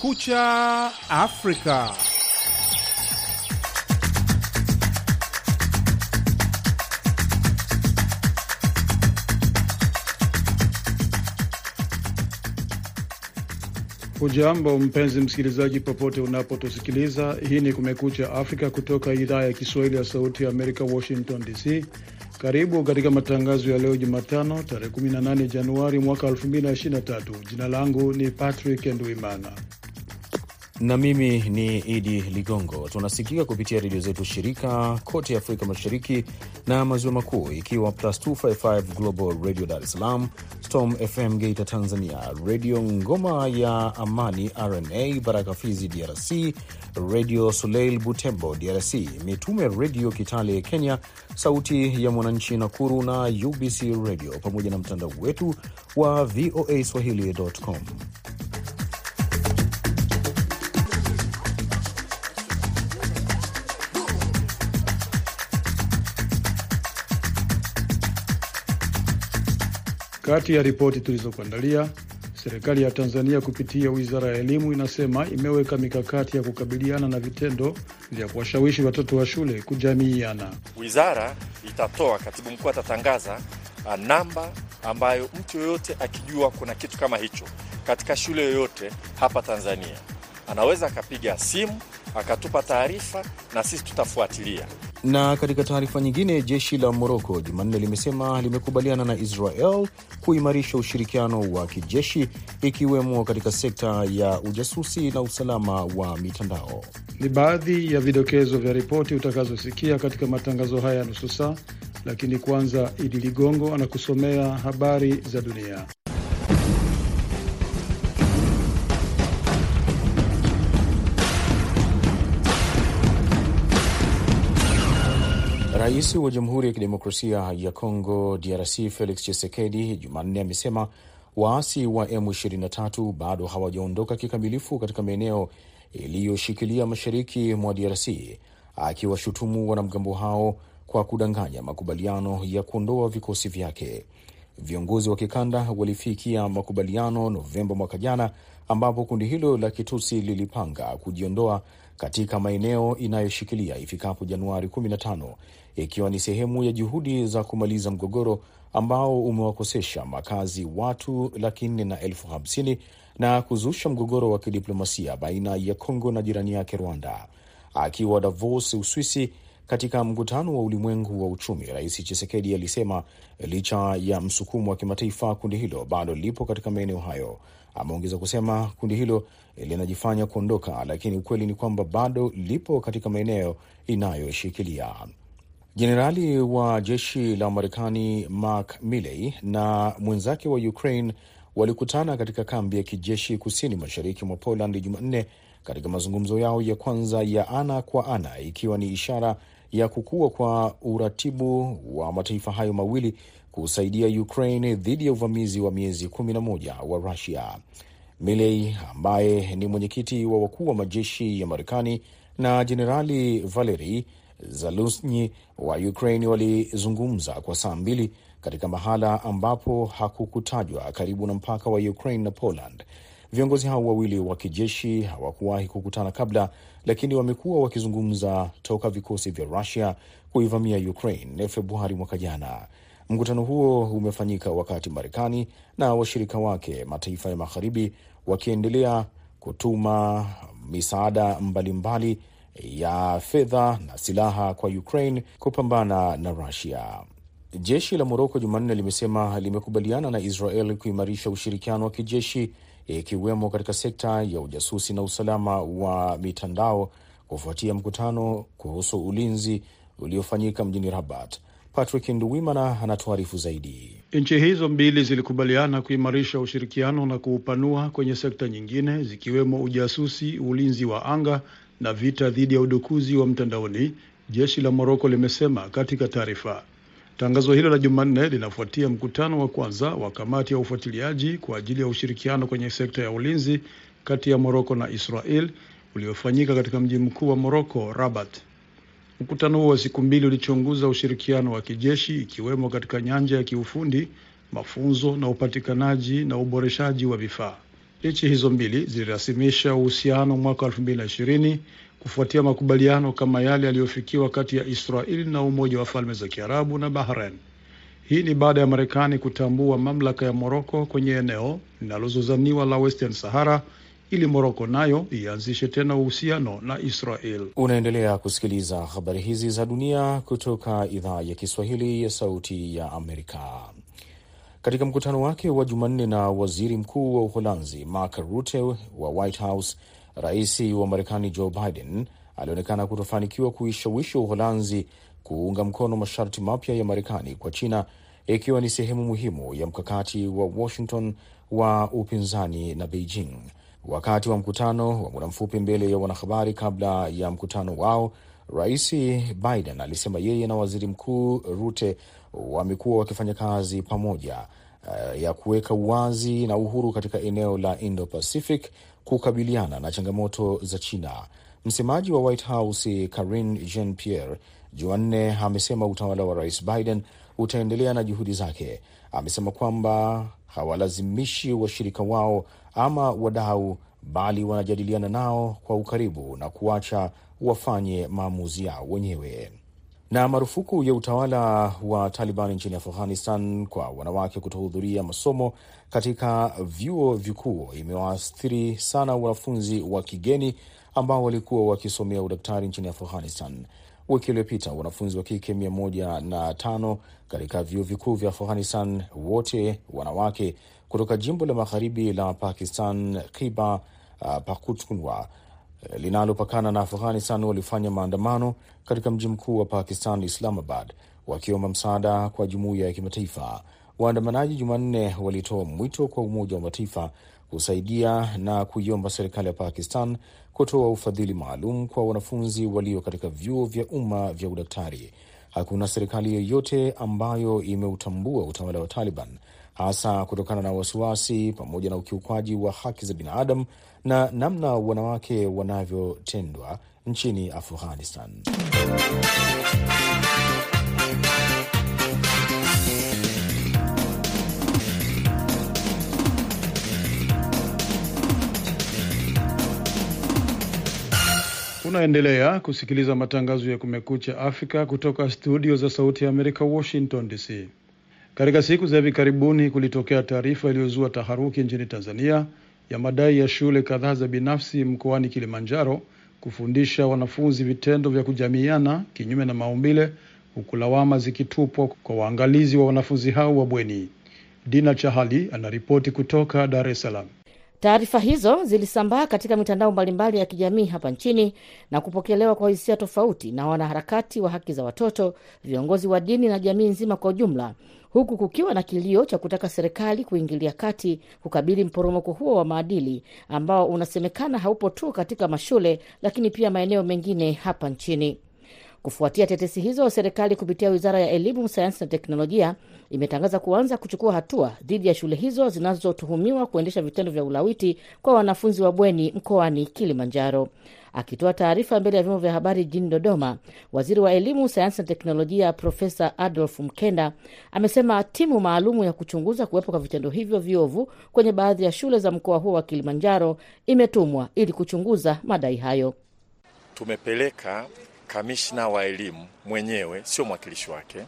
Kumekucha Afrika. Hujambo mpenzi msikilizaji, popote unapotusikiliza. Hii ni Kumekucha Afrika kutoka idhaa ya Kiswahili ya Sauti ya Amerika, Washington DC. Karibu katika matangazo ya leo Jumatano, tarehe 18 Januari mwaka 2023. Jina langu ni Patrick Nduimana na mimi ni Idi Ligongo. Tunasikika kupitia redio zetu shirika kote Afrika Mashariki na Maziwa Makuu, ikiwa plus 255 Global Radio Dar es Salaam, Storm FM Geita Tanzania, Redio Ngoma ya Amani RNA Baraka Fizi DRC, Radio Soleil Butembo DRC, Mitume Redio Kitale Kenya, Sauti ya Mwananchi Nakuru na UBC Radio, pamoja na mtandao wetu wa VOA Swahili.com. Kati ya ripoti tulizokuandalia, serikali ya Tanzania kupitia wizara ya elimu inasema imeweka mikakati ya kukabiliana na vitendo vya kuwashawishi watoto wa shule kujamiiana. Wizara itatoa, katibu mkuu atatangaza namba ambayo mtu yoyote akijua kuna kitu kama hicho katika shule yoyote hapa Tanzania anaweza akapiga simu akatupa taarifa na sisi tutafuatilia. Na katika taarifa nyingine, jeshi la Moroko Jumanne limesema limekubaliana na Israel kuimarisha ushirikiano wa kijeshi ikiwemo katika sekta ya ujasusi na usalama wa mitandao. Ni baadhi ya vidokezo vya ripoti utakazosikia katika matangazo haya ya nusu saa, lakini kwanza Idi Ligongo anakusomea habari za dunia. Rais wa Jamhuri ya Kidemokrasia ya Kongo DRC Felix Tshisekedi Jumanne amesema waasi wa M23 bado hawajaondoka kikamilifu katika maeneo iliyoshikilia mashariki mwa DRC, akiwashutumu wanamgambo hao kwa kudanganya makubaliano ya kuondoa vikosi vyake. Viongozi wa kikanda walifikia makubaliano Novemba mwaka jana, ambapo kundi hilo la Kitusi lilipanga kujiondoa katika maeneo inayoshikilia ifikapo Januari 15 ikiwa ni sehemu ya juhudi za kumaliza mgogoro ambao umewakosesha makazi watu laki nne na elfu hamsini na kuzusha mgogoro wa kidiplomasia baina ya Kongo na jirani yake Rwanda. Akiwa Davos, Uswisi, katika mkutano wa ulimwengu wa uchumi, Rais Chisekedi alisema licha ya msukumo wa kimataifa, kundi hilo bado lipo katika maeneo hayo. Ameongeza kusema kundi hilo linajifanya kuondoka, lakini ukweli ni kwamba bado lipo katika maeneo inayoshikilia. Jenerali wa jeshi la Marekani Mark Milley na mwenzake wa Ukraine walikutana katika kambi ya kijeshi kusini mashariki mwa Poland Jumanne katika mazungumzo yao ya kwanza ya ana kwa ana, ikiwa ni ishara ya kukua kwa uratibu wa mataifa hayo mawili kusaidia Ukraine dhidi ya uvamizi wa miezi kumi na moja wa Rusia. Milley ambaye ni mwenyekiti wa wakuu wa majeshi ya Marekani na Jenerali Valeri Zaluzny wa Ukraine walizungumza kwa saa mbili katika mahala ambapo hakukutajwa karibu na mpaka wa Ukraine na Poland. Viongozi hao wawili wa kijeshi hawakuwahi kukutana kabla, lakini wamekuwa wakizungumza toka vikosi vya Rusia kuivamia Ukraine Februari mwaka jana. Mkutano huo umefanyika wakati Marekani na washirika wake mataifa ya magharibi wakiendelea kutuma misaada mbalimbali ya fedha na silaha kwa Ukraine kupambana na Rusia. Jeshi la Moroko Jumanne limesema limekubaliana na Israel kuimarisha ushirikiano wa kijeshi ikiwemo katika sekta ya ujasusi na usalama wa mitandao kufuatia mkutano kuhusu ulinzi uliofanyika mjini Rabat. Patrick Nduwimana anatuarifu zaidi. Nchi hizo mbili zilikubaliana kuimarisha ushirikiano na kuupanua kwenye sekta nyingine zikiwemo ujasusi, ulinzi wa anga na vita dhidi ya udukuzi wa mtandaoni, jeshi la Moroko limesema katika taarifa. Tangazo hilo la Jumanne linafuatia mkutano wa kwanza wa kamati ya ufuatiliaji kwa ajili ya ushirikiano kwenye sekta ya ulinzi kati ya Moroko na Israel uliofanyika katika mji mkuu wa Moroko, Rabat. Mkutano huo wa siku mbili ulichunguza ushirikiano wa kijeshi ikiwemo katika nyanja ya kiufundi, mafunzo na upatikanaji na uboreshaji wa vifaa. Nchi hizo mbili zilirasimisha uhusiano mwaka 2020 kufuatia makubaliano kama yale yaliyofikiwa kati ya Israeli na Umoja wa Falme za Kiarabu na Bahrain. Hii ni baada ya Marekani kutambua mamlaka ya Moroko kwenye eneo linalozozaniwa la Western Sahara ili Moroko nayo ianzishe tena uhusiano na Israel. Unaendelea kusikiliza habari hizi za dunia kutoka idhaa ya Kiswahili ya Sauti ya Amerika. Katika mkutano wake wa Jumanne na waziri mkuu wa Uholanzi Mark Rutte wa White House, rais wa Marekani Joe Biden alionekana kutofanikiwa kuishawishi Uholanzi kuunga mkono masharti mapya ya Marekani kwa China, ikiwa ni sehemu muhimu ya mkakati wa Washington wa upinzani na Beijing. Wakati wa mkutano wa muda mfupi mbele ya wanahabari kabla ya mkutano wao, rais Biden alisema yeye na waziri mkuu Rutte wamekuwa wakifanya kazi pamoja uh, ya kuweka uwazi na uhuru katika eneo la Indo-Pacific kukabiliana na changamoto za China. Msemaji wa White House Karine Jean-Pierre Jumanne amesema utawala wa rais Biden utaendelea na juhudi zake. Amesema kwamba hawalazimishi washirika wao ama wadau, bali wanajadiliana nao kwa ukaribu na kuacha wafanye maamuzi yao wenyewe. Na marufuku ya utawala wa Taliban nchini Afghanistan kwa wanawake kutohudhuria masomo katika vyuo vikuu imewaathiri sana wanafunzi wa kigeni ambao walikuwa wakisomea udaktari nchini Afghanistan. Wiki iliyopita wanafunzi wa kike mia moja na tano katika vyuo vikuu vya Afghanistan, wote wanawake kutoka jimbo la magharibi la Pakistan, Khyber uh, linalopakana na Afghanistan walifanya maandamano katika mji mkuu wa Pakistan, Islamabad, wakiomba msaada kwa jumuiya ya kimataifa. Waandamanaji Jumanne walitoa mwito kwa Umoja wa Mataifa kusaidia na kuiomba serikali ya Pakistan kutoa ufadhili maalum kwa wanafunzi walio katika vyuo vya umma vya udaktari. Hakuna serikali yoyote ambayo imeutambua utawala wa Taliban, hasa kutokana na wasiwasi pamoja na ukiukwaji wa haki za binadamu na namna wanawake wanavyotendwa nchini Afghanistan. Unaendelea kusikiliza matangazo ya Kumekucha Afrika kutoka studio za Sauti ya Amerika, Washington DC. Katika siku za hivi karibuni kulitokea taarifa iliyozua taharuki nchini Tanzania ya madai ya shule kadhaa za binafsi mkoani Kilimanjaro kufundisha wanafunzi vitendo vya kujamiiana kinyume na maumbile, huku lawama zikitupwa kwa waangalizi wa wanafunzi hao wa bweni. Dina Chahali anaripoti kutoka Dar es Salaam. Taarifa hizo zilisambaa katika mitandao mbalimbali ya kijamii hapa nchini na kupokelewa kwa hisia tofauti na wanaharakati wa haki za watoto, viongozi wa dini na jamii nzima kwa ujumla, huku kukiwa na kilio cha kutaka serikali kuingilia kati kukabili mporomoko huo wa maadili ambao unasemekana haupo tu katika mashule, lakini pia maeneo mengine hapa nchini. Kufuatia tetesi hizo, serikali kupitia wizara ya elimu, sayansi na teknolojia imetangaza kuanza kuchukua hatua dhidi ya shule hizo zinazotuhumiwa kuendesha vitendo vya ulawiti kwa wanafunzi wa bweni mkoani Kilimanjaro. Akitoa taarifa mbele ya vyombo vya habari jijini Dodoma, waziri wa elimu, sayansi na teknolojia Profesa Adolf Mkenda amesema timu maalumu ya kuchunguza kuwepo kwa vitendo hivyo viovu kwenye baadhi ya shule za mkoa huo wa Kilimanjaro imetumwa ili kuchunguza madai hayo. Tumepeleka kamishna wa elimu mwenyewe, sio mwakilishi wake,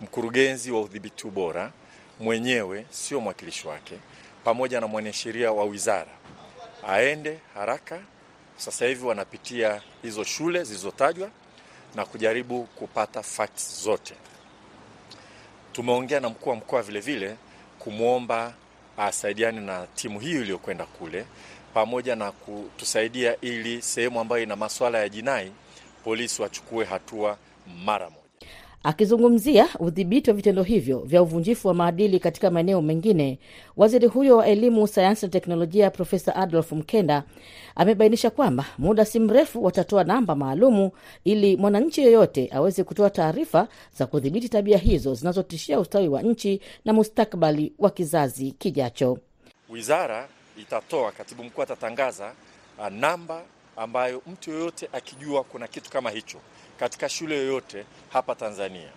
mkurugenzi wa udhibiti ubora mwenyewe, sio mwakilishi wake, pamoja na mwanasheria wa wizara aende haraka. Sasa hivi wanapitia hizo shule zilizotajwa na kujaribu kupata facts zote. Tumeongea na mkuu wa mkoa vile vile kumwomba asaidiane na timu hiyo iliyokwenda kule, pamoja na kutusaidia ili sehemu ambayo ina masuala ya jinai polisi wachukue hatua mara moja. Akizungumzia udhibiti wa vitendo hivyo vya uvunjifu wa maadili katika maeneo mengine, waziri huyo wa elimu, sayansi na teknolojia Profesa Adolf Mkenda amebainisha kwamba muda si mrefu watatoa namba maalumu ili mwananchi yeyote aweze kutoa taarifa za kudhibiti tabia hizo zinazotishia ustawi wa nchi na mustakabali wa kizazi kijacho. Wizara itatoa, katibu mkuu atatangaza namba ambayo mtu yoyote akijua kuna kitu kama hicho katika shule yoyote hapa Tanzania,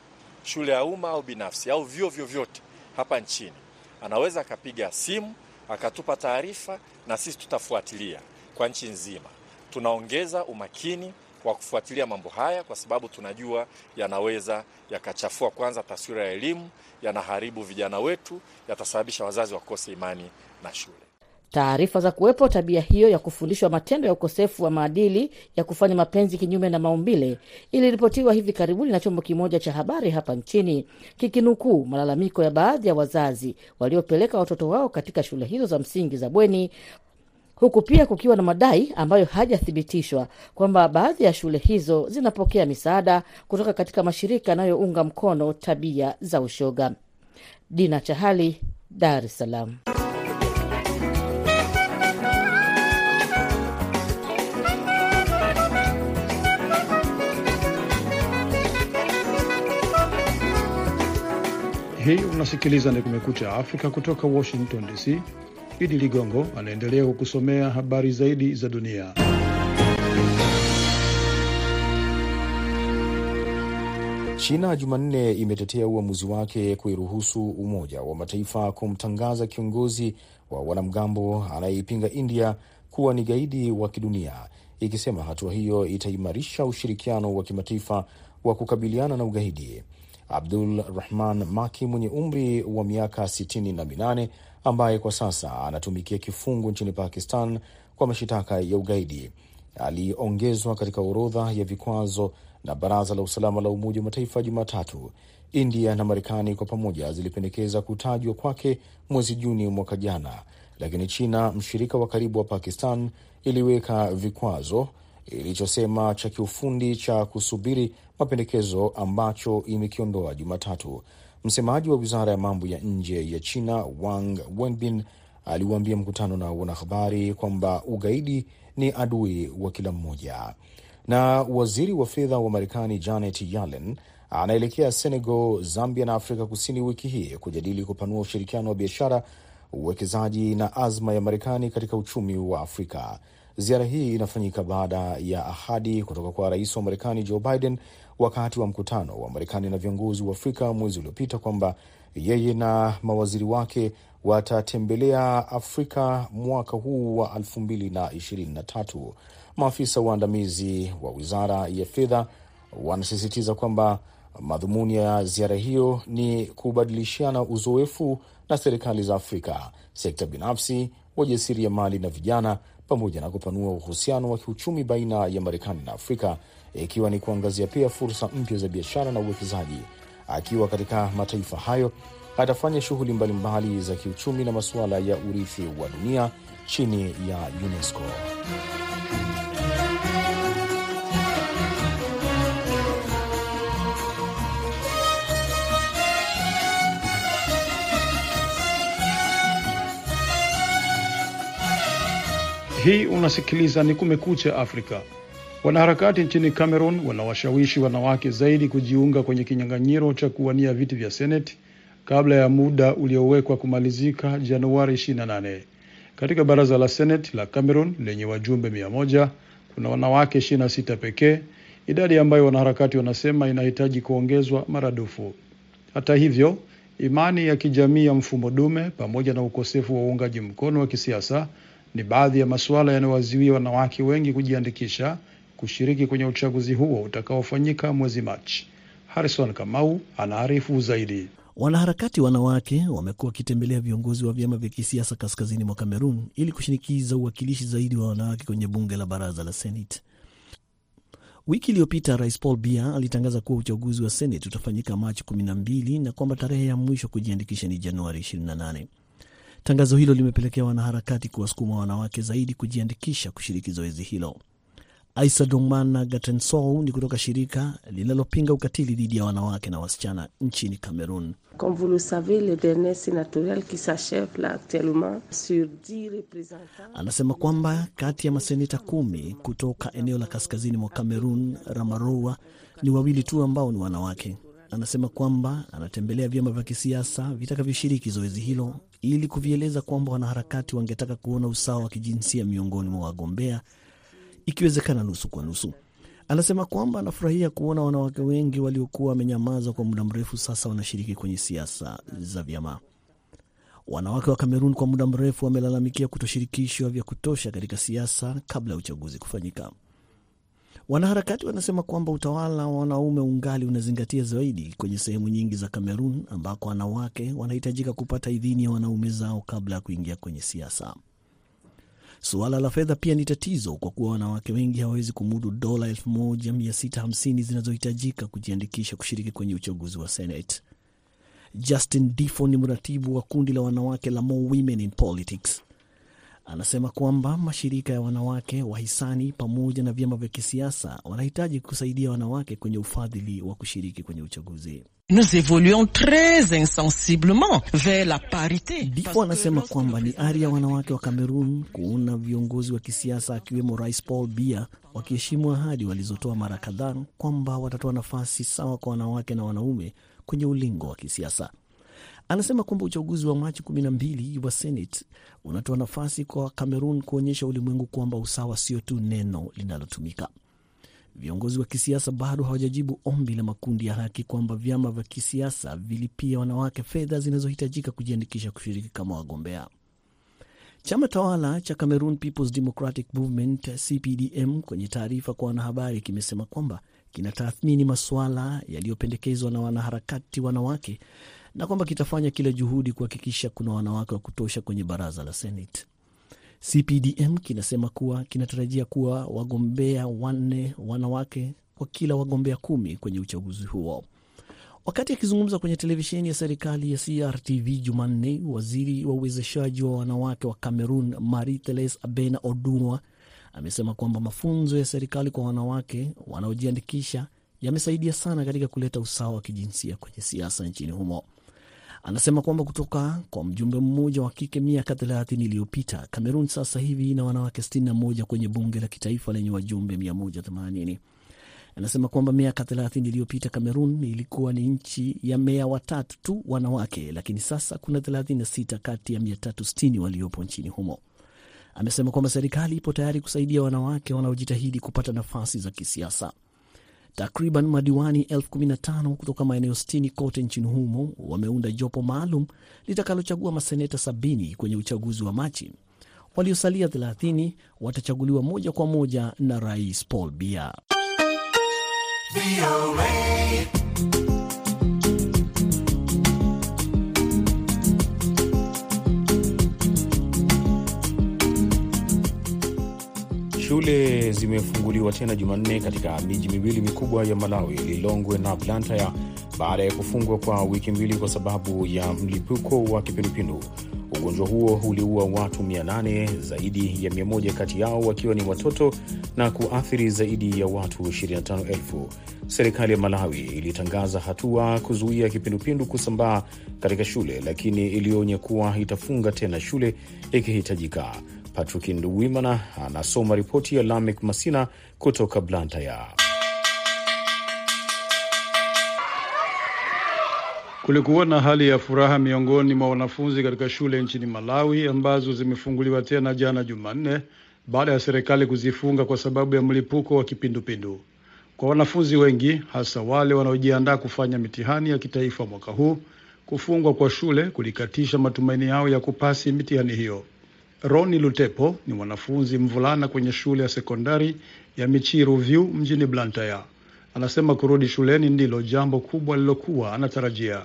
shule ya umma au binafsi au vyuo vyovyote hapa nchini, anaweza akapiga simu akatupa taarifa, na sisi tutafuatilia kwa nchi nzima. Tunaongeza umakini wa kufuatilia mambo haya kwa sababu tunajua yanaweza yakachafua kwanza taswira ya elimu, yanaharibu vijana wetu, yatasababisha wazazi wakose imani na shule. Taarifa za kuwepo tabia hiyo ya kufundishwa matendo ya ukosefu wa maadili ya kufanya mapenzi kinyume na maumbile iliripotiwa hivi karibuni na chombo kimoja cha habari hapa nchini kikinukuu malalamiko ya baadhi ya wazazi waliopeleka watoto wao katika shule hizo za msingi za bweni huku pia kukiwa na madai ambayo hajathibitishwa kwamba baadhi ya shule hizo zinapokea misaada kutoka katika mashirika yanayounga mkono tabia za ushoga. Dina Chahali, Dar es Salaam. Hii unasikiliza ni Kumekucha Afrika kutoka Washington DC. Idi Ligongo anaendelea kukusomea habari zaidi za dunia. China Jumanne imetetea uamuzi wake kuiruhusu Umoja wa Mataifa kumtangaza kiongozi wa wanamgambo anayeipinga India kuwa ni gaidi wa kidunia, ikisema hatua hiyo itaimarisha ushirikiano wa kimataifa wa kukabiliana na ugaidi. Abdul Rahman Maki mwenye umri wa miaka sitini na minane ambaye kwa sasa anatumikia kifungo nchini Pakistan kwa mashitaka ya ugaidi aliongezwa katika orodha ya vikwazo na Baraza la Usalama la Umoja wa Mataifa Jumatatu. India na Marekani kwa pamoja zilipendekeza kutajwa kwake mwezi Juni mwaka jana, lakini China, mshirika wa karibu wa Pakistan, iliweka vikwazo ilichosema cha kiufundi cha kusubiri mapendekezo ambacho imekiondoa Jumatatu. Msemaji wa wizara ya mambo ya nje ya China Wang Wenbin aliwaambia mkutano na wanahabari kwamba ugaidi ni adui wa kila mmoja. Na waziri wa fedha wa Marekani Janet Yellen anaelekea Senegal, Zambia na Afrika Kusini wiki hii kujadili kupanua ushirikiano wa biashara, uwekezaji na azma ya Marekani katika uchumi wa Afrika. Ziara hii inafanyika baada ya ahadi kutoka kwa rais wa Marekani Joe Biden wakati wa mkutano wa Marekani na viongozi wa Afrika mwezi uliopita kwamba yeye na mawaziri wake watatembelea Afrika mwaka huu wa 2023. Maafisa waandamizi wa wizara ya fedha wanasisitiza kwamba madhumuni ya ziara hiyo ni kubadilishana uzoefu na serikali za Afrika, sekta binafsi, wajasiriamali na vijana pamoja na kupanua uhusiano wa kiuchumi baina ya Marekani na Afrika, ikiwa ni kuangazia pia fursa mpya za biashara na uwekezaji. Akiwa katika mataifa hayo, atafanya shughuli mbalimbali za kiuchumi na masuala ya urithi wa dunia chini ya UNESCO. Hii unasikiliza ni Kumekucha Afrika. Wanaharakati nchini Cameroon wanawashawishi wanawake zaidi kujiunga kwenye kinyang'anyiro cha kuwania viti vya seneti kabla ya muda uliowekwa kumalizika Januari 28. Katika baraza la seneti la Cameroon lenye wajumbe mia moja kuna wanawake 26 pekee, idadi ambayo wanaharakati wanasema inahitaji kuongezwa maradufu. Hata hivyo, imani ya kijamii ya mfumo dume pamoja na ukosefu wa uungaji mkono wa kisiasa ni baadhi ya masuala yanayowaziwia wanawake wengi kujiandikisha kushiriki kwenye uchaguzi huo utakaofanyika mwezi Machi. Harrison Kamau anaarifu zaidi. Wanaharakati wanawake wamekuwa wakitembelea viongozi wa vyama vya kisiasa kaskazini mwa Kamerun ili kushinikiza uwakilishi zaidi wa wanawake kwenye bunge la baraza la Senate. Wiki iliyopita Rais Paul Biya alitangaza kuwa uchaguzi wa Senate utafanyika Machi 12 na kwamba tarehe ya mwisho kujiandikisha ni Januari 28. Tangazo hilo limepelekea wanaharakati kuwasukuma wanawake zaidi kujiandikisha kushiriki zoezi hilo. Aisa Domana Gatensou ni kutoka shirika linalopinga ukatili dhidi ya wanawake na wasichana nchini Cameroon. Comme vous le savez, le dernier sénatorial qui s'achève là actuellement sur 10 représentants. Anasema kwamba kati ya maseneta kumi kutoka eneo la kaskazini mwa Cameroon, Ramaroa, ni wawili tu ambao ni wanawake. Anasema kwamba anatembelea vyama vya kisiasa vitakavyoshiriki zoezi hilo ili kuvieleza kwamba wanaharakati wangetaka kuona usawa wa kijinsia miongoni mwa wagombea, ikiwezekana nusu kwa nusu. Anasema kwamba anafurahia kuona wanawake wengi waliokuwa wamenyamaza kwa muda mrefu sasa wanashiriki kwenye siasa za vyama. Wanawake wa Kamerun kwa muda mrefu wamelalamikia kutoshirikishwa vya kutosha katika siasa kabla ya uchaguzi kufanyika. Wanaharakati wanasema kwamba utawala wa wanaume ungali unazingatia zaidi kwenye sehemu nyingi za Kamerun ambako wanawake wanahitajika kupata idhini ya wanaume zao kabla ya kuingia kwenye siasa. Suala la fedha pia ni tatizo kwa kuwa wanawake wengi hawawezi kumudu dola 1650 zinazohitajika kujiandikisha kushiriki kwenye uchaguzi wa Senate. Justin Difo ni mratibu wa kundi la wanawake la More Women in Politics. Anasema kwamba mashirika ya wanawake wahisani pamoja na vyama vya kisiasa wanahitaji kusaidia wanawake kwenye ufadhili wa kushiriki kwenye uchaguzi. Nous evoluons tres insensiblement vers la parite. Difo anasema kwamba ni ari ya wanawake wa Kamerun kuona viongozi wa kisiasa akiwemo Rais Paul Biya wakiheshimu ahadi walizotoa mara kadhaa kwamba watatoa nafasi sawa kwa wanawake na wanaume kwenye ulingo wa kisiasa. Anasema kwamba uchaguzi wa Machi 12 wa Senate unatoa nafasi kwa Cameroon kuonyesha ulimwengu kwamba usawa sio tu neno linalotumika. Viongozi wa kisiasa bado hawajajibu ombi la makundi ya haki kwamba vyama vya kisiasa vilipia wanawake fedha zinazohitajika kujiandikisha kushiriki kama wagombea. Chama tawala cha Cameroon People's Democratic Movement CPDM kwenye taarifa kwa wanahabari kimesema kwamba kinatathmini masuala yaliyopendekezwa na wanaharakati wanawake na kwamba kitafanya kila juhudi kuhakikisha kuna wanawake wa kutosha kwenye baraza la Senate. CPDM kinasema kuwa kinatarajia kuwa wagombea wanne wanawake kwa kila wagombea kumi kwenye uchaguzi huo. Wakati akizungumza kwenye televisheni ya serikali ya CRTV Jumanne, waziri wa uwezeshaji wa wanawake wa Cameroon Marie Therese Abena Odunwa amesema kwamba mafunzo ya serikali kwa wanawake wanaojiandikisha yamesaidia sana katika kuleta usawa wa kijinsia kwenye siasa nchini humo. Anasema kwamba kutoka kwa mjumbe mmoja wa kike miaka 30 iliyopita, Kamerun sasa hivi ina wanawake 61 kwenye bunge la kitaifa lenye wajumbe 180. Anasema kwamba miaka 30 iliyopita Kamerun ilikuwa ni nchi ya meya watatu tu wanawake, lakini sasa kuna 36 kati ya 360 waliopo nchini humo. Amesema kwamba serikali ipo tayari kusaidia wanawake wanaojitahidi kupata nafasi za kisiasa. Takriban madiwani elfu kumi na tano kutoka maeneo sitini kote nchini humo wameunda jopo maalum litakalochagua maseneta sabini kwenye uchaguzi wa Machi. Waliosalia 30 watachaguliwa moja kwa moja na Rais Paul Biya. Shule zimefunguliwa tena Jumanne katika miji miwili mikubwa ya Malawi, Lilongwe na Blantyre, baada ya kufungwa kwa wiki mbili kwa sababu ya mlipuko wa kipindupindu. Ugonjwa huo uliua watu 800, zaidi ya 100 kati yao wakiwa ni watoto na kuathiri zaidi ya watu 25,000. Serikali ya Malawi ilitangaza hatua kuzuia kipindupindu kusambaa katika shule, lakini ilionya kuwa itafunga tena shule ikihitajika. Patrick Nduwimana anasoma ripoti ya Lamek Masina kutoka Blantyre. Kulikuwa na hali ya furaha miongoni mwa wanafunzi katika shule nchini Malawi ambazo zimefunguliwa tena jana Jumanne baada ya serikali kuzifunga kwa sababu ya mlipuko wa kipindupindu. Kwa wanafunzi wengi, hasa wale wanaojiandaa kufanya mitihani ya kitaifa mwaka huu, kufungwa kwa shule kulikatisha matumaini yao ya kupasi mitihani hiyo. Roni Lutepo ni mwanafunzi mvulana kwenye shule ya sekondari ya Michiru View mjini Blantyre. Anasema kurudi shuleni ndilo jambo kubwa lilokuwa anatarajia.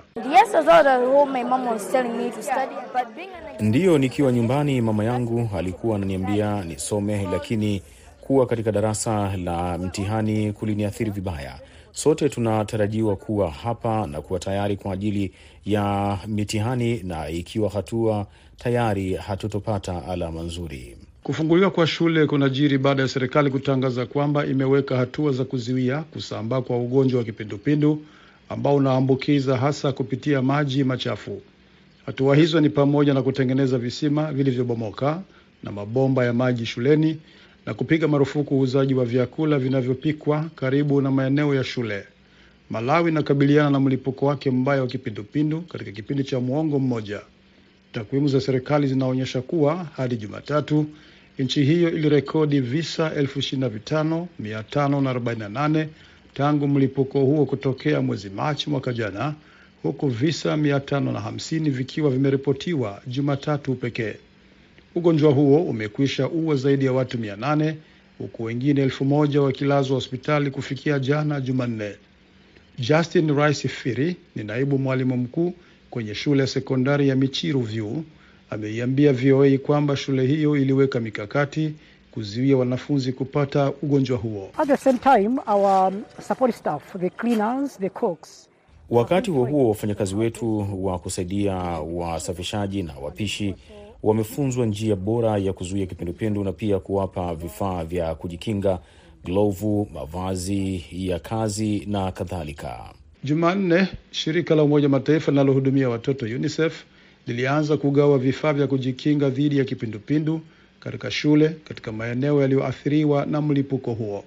Ndiyo, nikiwa nyumbani, mama yangu alikuwa ananiambia nisome, lakini kuwa katika darasa la mtihani kuliniathiri vibaya. Sote tunatarajiwa kuwa hapa na kuwa tayari kwa ajili ya mitihani, na ikiwa hatua tayari hatutopata alama nzuri. Kufunguliwa kwa shule kunajiri baada ya serikali kutangaza kwamba imeweka hatua za kuzuia kusambaa kwa ugonjwa wa kipindupindu ambao unaambukiza hasa kupitia maji machafu. Hatua hizo ni pamoja na kutengeneza visima vilivyobomoka na mabomba ya maji shuleni na kupiga marufuku uuzaji wa vyakula vinavyopikwa karibu na maeneo ya shule. Malawi inakabiliana na mlipuko wake mbaya wa kipindupindu katika kipindi cha muongo mmoja. Takwimu za serikali zinaonyesha kuwa hadi Jumatatu nchi hiyo ilirekodi visa 25548 tangu mlipuko huo kutokea mwezi Machi mwaka jana, huku visa 550 vikiwa vimeripotiwa Jumatatu pekee. Ugonjwa huo umekwisha ua zaidi ya watu 800 huku wengine elfu moja wakilazwa hospitali kufikia jana Jumanne. Justin Rice Firi ni naibu mwalimu mkuu kwenye shule ya sekondari ya Michiru View ameiambia VOA kwamba shule hiyo iliweka mikakati kuzuia wanafunzi kupata ugonjwa huo. At the same time, our support staff, the cleaners, the cooks, Wakati huo huo, wafanyakazi wetu wa kusaidia wasafishaji na wapishi wamefunzwa njia bora ya kuzuia kipindupindu na pia kuwapa vifaa vya kujikinga, glovu, mavazi ya kazi na kadhalika. Jumanne, shirika la Umoja Mataifa linalohudumia watoto UNICEF lilianza kugawa vifaa vya kujikinga dhidi ya kipindupindu katika shule katika maeneo yaliyoathiriwa na mlipuko huo.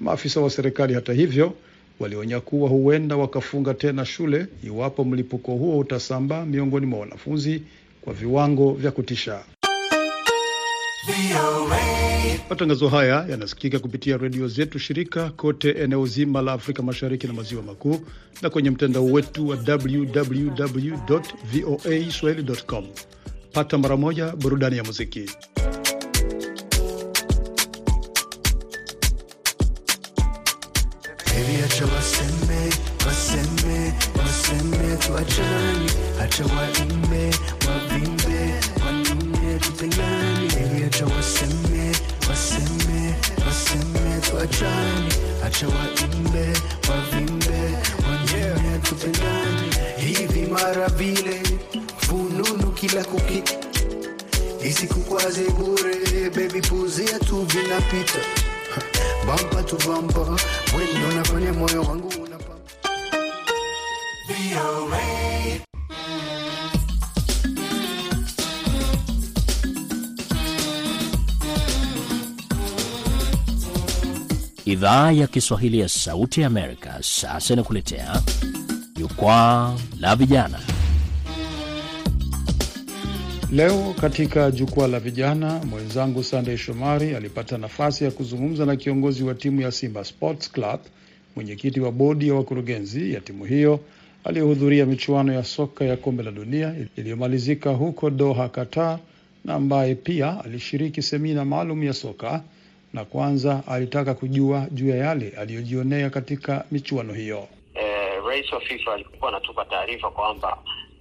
Maafisa wa serikali, hata hivyo, walionya kuwa huenda wakafunga tena shule iwapo mlipuko huo utasambaa miongoni mwa wanafunzi kwa viwango vya kutisha. Matangazo haya yanasikika kupitia redio zetu shirika kote eneo zima la Afrika Mashariki na Maziwa Makuu na kwenye mtandao wetu wa www voa swahili.com. Pata mara moja burudani ya muziki. Acha waseme, waseme, waseme tuachane, acha waimbe, acha waimbe, wavimbe, tupendane. Hivi mara vile fununu kila kuki isikukwaze bure, baby, puzia tu vinapita bampa tu bampa, wewe unafanya moyo wangu Idhaa ya Kiswahili ya Sauti ya Amerika sasa inakuletea jukwaa la vijana. Leo katika jukwaa la vijana, mwenzangu Sandey Shomari alipata nafasi ya kuzungumza na kiongozi wa timu ya Simba Sports Club, mwenyekiti wa bodi ya wakurugenzi ya timu hiyo aliyohudhuria michuano ya soka ya kombe la dunia iliyomalizika huko Doha, Qatar, na ambaye pia alishiriki semina maalum ya soka, na kwanza alitaka kujua juu ya yale aliyojionea katika michuano hiyo. Eh, rais wa FIFA alikuwa anatupa taarifa kwamba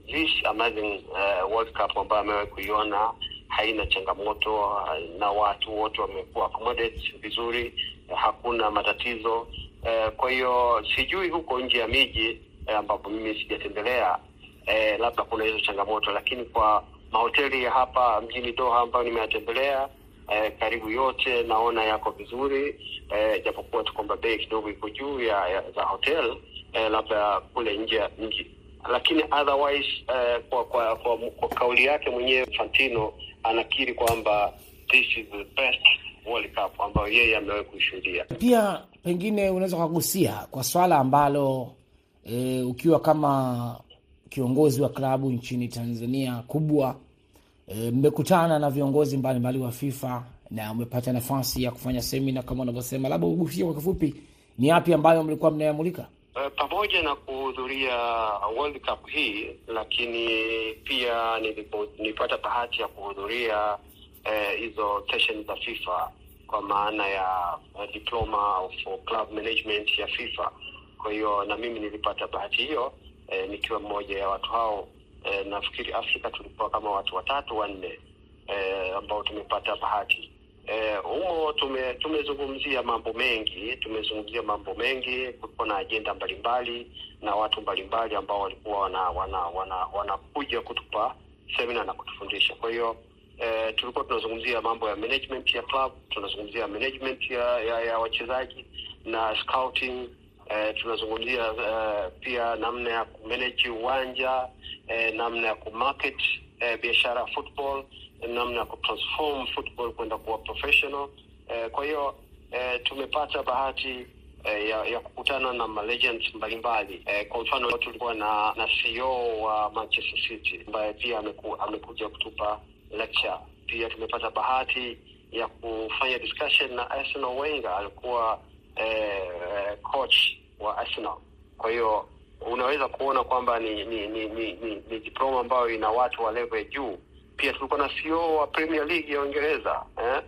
this amazing uh, World Cup ambayo amewahi kuiona haina changamoto na watu wote wamekuwa accommodate vizuri, hakuna matatizo eh, kwa hiyo sijui huko nje ya miji eh, ambapo mimi sijatembelea eh, labda kuna hizo changamoto, lakini kwa mahoteli ya hapa mjini Doha ambayo nimeyatembelea eh, karibu yote naona yako vizuri eh, japokuwa tu kwamba bei kidogo iko juu ya, ya za hotel eh, labda kule nje ya mji lakini otherwise eh, kwa, kwa, kwa, kwa kauli yake mwenyewe Fantino anakiri kwamba this is the best World Cup ambayo yeye amewahi kuishuhudia. Pia pengine unaweza kugusia kwa swala ambalo e, ukiwa kama kiongozi wa klabu nchini Tanzania kubwa e, mmekutana na viongozi mbalimbali wa FIFA na umepata nafasi ya kufanya semina kama unavyosema, labda ugusie kwa kifupi, ni yapi ambayo mlikuwa mnayamulika? Uh, pamoja na kuhudhuria World Cup hii, lakini pia nilipata bahati ya kuhudhuria hizo eh, session za FIFA kwa maana ya uh, diploma of club management ya FIFA. Kwa hiyo na mimi nilipata bahati hiyo eh, nikiwa mmoja ya watu hao uh, nafikiri Afrika tulikuwa kama watu watatu wanne e, ambao tumepata bahati humo uh, tume, tumezungumzia mambo mengi, tumezungumzia mambo mengi. Kulikuwa na ajenda mbalimbali na watu mbalimbali ambao walikuwa wana wana wanakuja wana kutupa semina na kutufundisha. Kwa hiyo e, tulikuwa tunazungumzia mambo ya management ya club, tunazungumzia management ya ya, ya wachezaji na scouting. Uh, tunazungumzia uh, pia namna ya kumanage uwanja e, namna ya kumarket e, biashara ya football namna ya kutransform football kwenda kuwa professional. e, kwa hiyo e, tumepata bahati ya, ya kukutana na malegends mbalimbali e, kwa mfano tulikuwa na na CEO wa Manchester City ambaye pia ameku, amekuja kutupa lecture. Pia tumepata bahati ya kufanya discussion na Arsenal Wenger, alikuwa eh, coach wa Arsenal. Kwa hiyo unaweza kuona kwamba ni ni ni, ni, ni, ni diploma ambayo ina watu wa level ya juu. Pia tulikuwa na CEO wa Premier League ya Uingereza eh,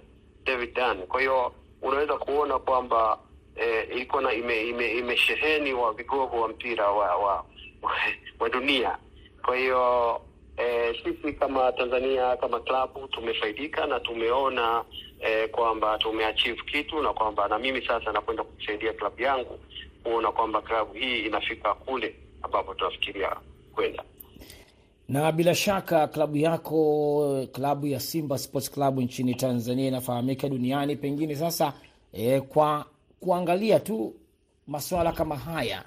David Dan. Kwa hiyo unaweza kuona kwamba eh, ilikuwa na ime, ime, imesheheni wa vigogo wa mpira wa wa, wa dunia. Kwa hiyo eh, sisi kama Tanzania kama klabu tumefaidika na tumeona eh, kwamba tumeachieve kitu na kwamba na mimi sasa nakwenda kusaidia klabu yangu kuona kwamba klabu hii inafika kule ambapo tunafikiria kwenda. Na bila shaka klabu yako, klabu ya Simba Sports Club nchini Tanzania inafahamika duniani, pengine sasa e, kwa kuangalia tu masuala kama haya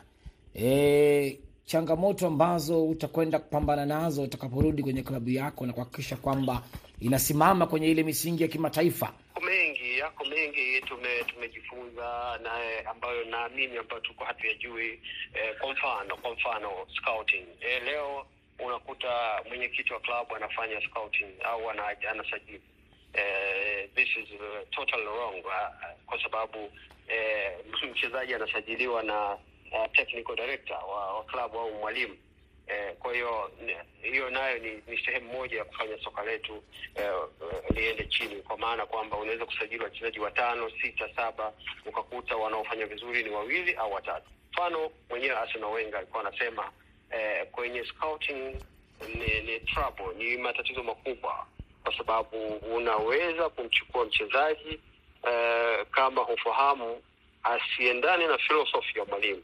e, changamoto ambazo utakwenda kupambana nazo utakaporudi kwenye klabu yako na kuhakikisha kwamba inasimama kwenye ile misingi ya kimataifa. Mengi, yako mengi tume tumejifunza naye ambayo naamini ambayo tulikuwa hatuyajui. Eh, kwa mfano kwa mfano scouting. Eh, leo unakuta mwenyekiti wa klabu anafanya scouting au anasajili eh, this is total wrong uh, kwa sababu eh, mchezaji anasajiliwa na uh, technical director wa, wa klabu au mwalimu eh, kwa hiyo hiyo nayo ni, ni sehemu moja ya kufanya soka letu eh, liende chini, kwa maana kwamba unaweza kusajili wachezaji watano, sita, saba, ukakuta wanaofanya vizuri ni wawili au watatu. Mfano mwenyewe Arsene Wenger alikuwa anasema eh, kwenye scouting ni, ni trouble, ni matatizo makubwa, kwa sababu unaweza kumchukua mchezaji eh, kama hufahamu asiendane na philosophy ya mwalimu.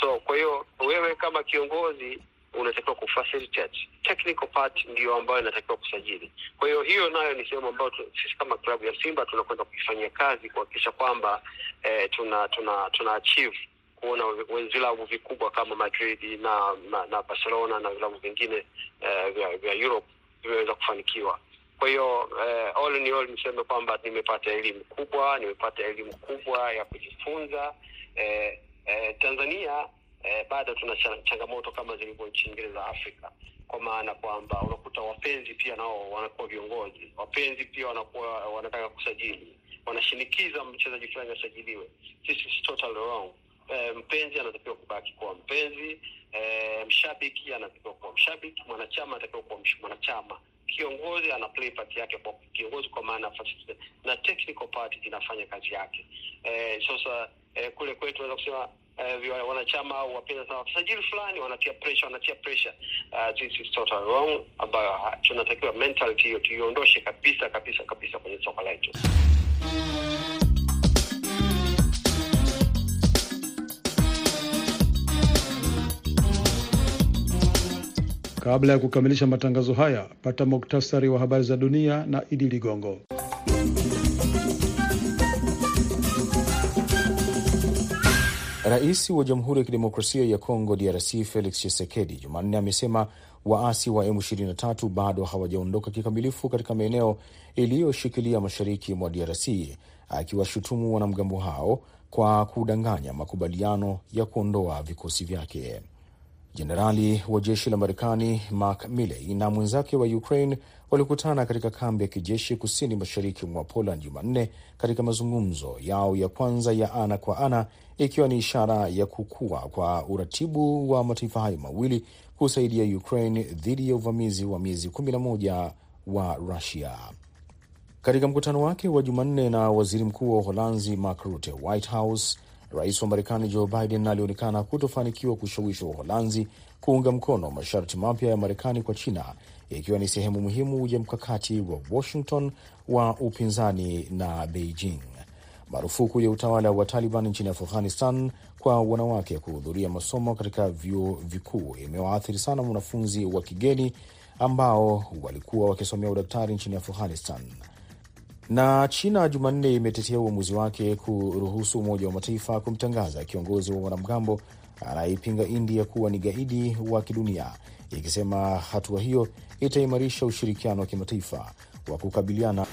So kwa hiyo wewe kama kiongozi unatakiwa kufacilitate technical part, ndio ambayo inatakiwa kusajili. Kwa hiyo hiyo nayo ni sehemu ambayo sisi kama klabu ya Simba tunakwenda kuifanyia kazi kuhakikisha kwamba eh, tuna tuna tuna achieve kuona vilabu vikubwa kama Madrid na, na na Barcelona na vilabu vingine eh, vya, vya Europe vimeweza kufanikiwa. Kwa hiyo eh, all in all niseme kwamba nimepata elimu kubwa, nimepata elimu kubwa ya kujifunza eh, eh, Tanzania eh, bado tuna changamoto kama zilivyo nchi nyingine za Afrika, kwa maana kwamba unakuta wapenzi pia nao wanakuwa viongozi, wapenzi pia wanakuwa wanataka kusajili, wanashinikiza mchezaji fulani asajiliwe. Eh, mpenzi anatakiwa kubaki kuwa mpenzi. Eh, mshabiki anatakiwa kuwa mshabiki, mwanachama anatakiwa kuwa mwanachama, kiongozi ana play part yake kwa kiongozi, kwa maana na technical part inafanya kazi yake. Eh, sasa eh, kule kwetu tunaweza kusema Uh, wanachama au wapenda sana wasajili fulani wanatia pressure, wanatia pressure. Uh, this is totally wrong, ambayo tunatakiwa mentality hiyo tuiondoshe kabisa kabisa kabisa kwenye soka letu. Kabla ya kukamilisha matangazo haya, pata muktasari wa habari za dunia na Idi Ligongo. Rais wa Jamhuri ya Kidemokrasia ya Kongo DRC Felix Tshisekedi Jumanne amesema waasi wa M23 bado hawajaondoka kikamilifu katika maeneo iliyoshikilia mashariki mwa DRC, akiwashutumu wanamgambo hao kwa kudanganya makubaliano ya kuondoa vikosi vyake. Jenerali wa jeshi la Marekani Mark Milley na mwenzake wa Ukraine walikutana katika kambi ya kijeshi kusini mashariki mwa Poland Jumanne katika mazungumzo yao ya kwanza ya ana kwa ana, ikiwa ni ishara ya kukua kwa uratibu wa mataifa hayo mawili kusaidia Ukraine dhidi ya uvamizi wa miezi 11 wa Rusia. Katika mkutano wake wa Jumanne na waziri mkuu wa Uholanzi Mark Rutte, White House Rais wa Marekani Joe Biden alionekana kutofanikiwa kushawishi Uholanzi kuunga mkono masharti mapya ya Marekani kwa China, ikiwa ni sehemu muhimu ya mkakati wa Washington wa upinzani na Beijing. Marufuku ya utawala wa Taliban nchini Afghanistan kwa wanawake kuhudhuria masomo katika vyuo vikuu imewaathiri sana wanafunzi wa kigeni ambao walikuwa wakisomea udaktari nchini Afghanistan na China Jumanne imetetea uamuzi wake kuruhusu Umoja wa Mataifa kumtangaza kiongozi wa wanamgambo anayeipinga India kuwa ni gaidi wa kidunia, ikisema hatua hiyo itaimarisha ushirikiano wa kimataifa wa kukabiliana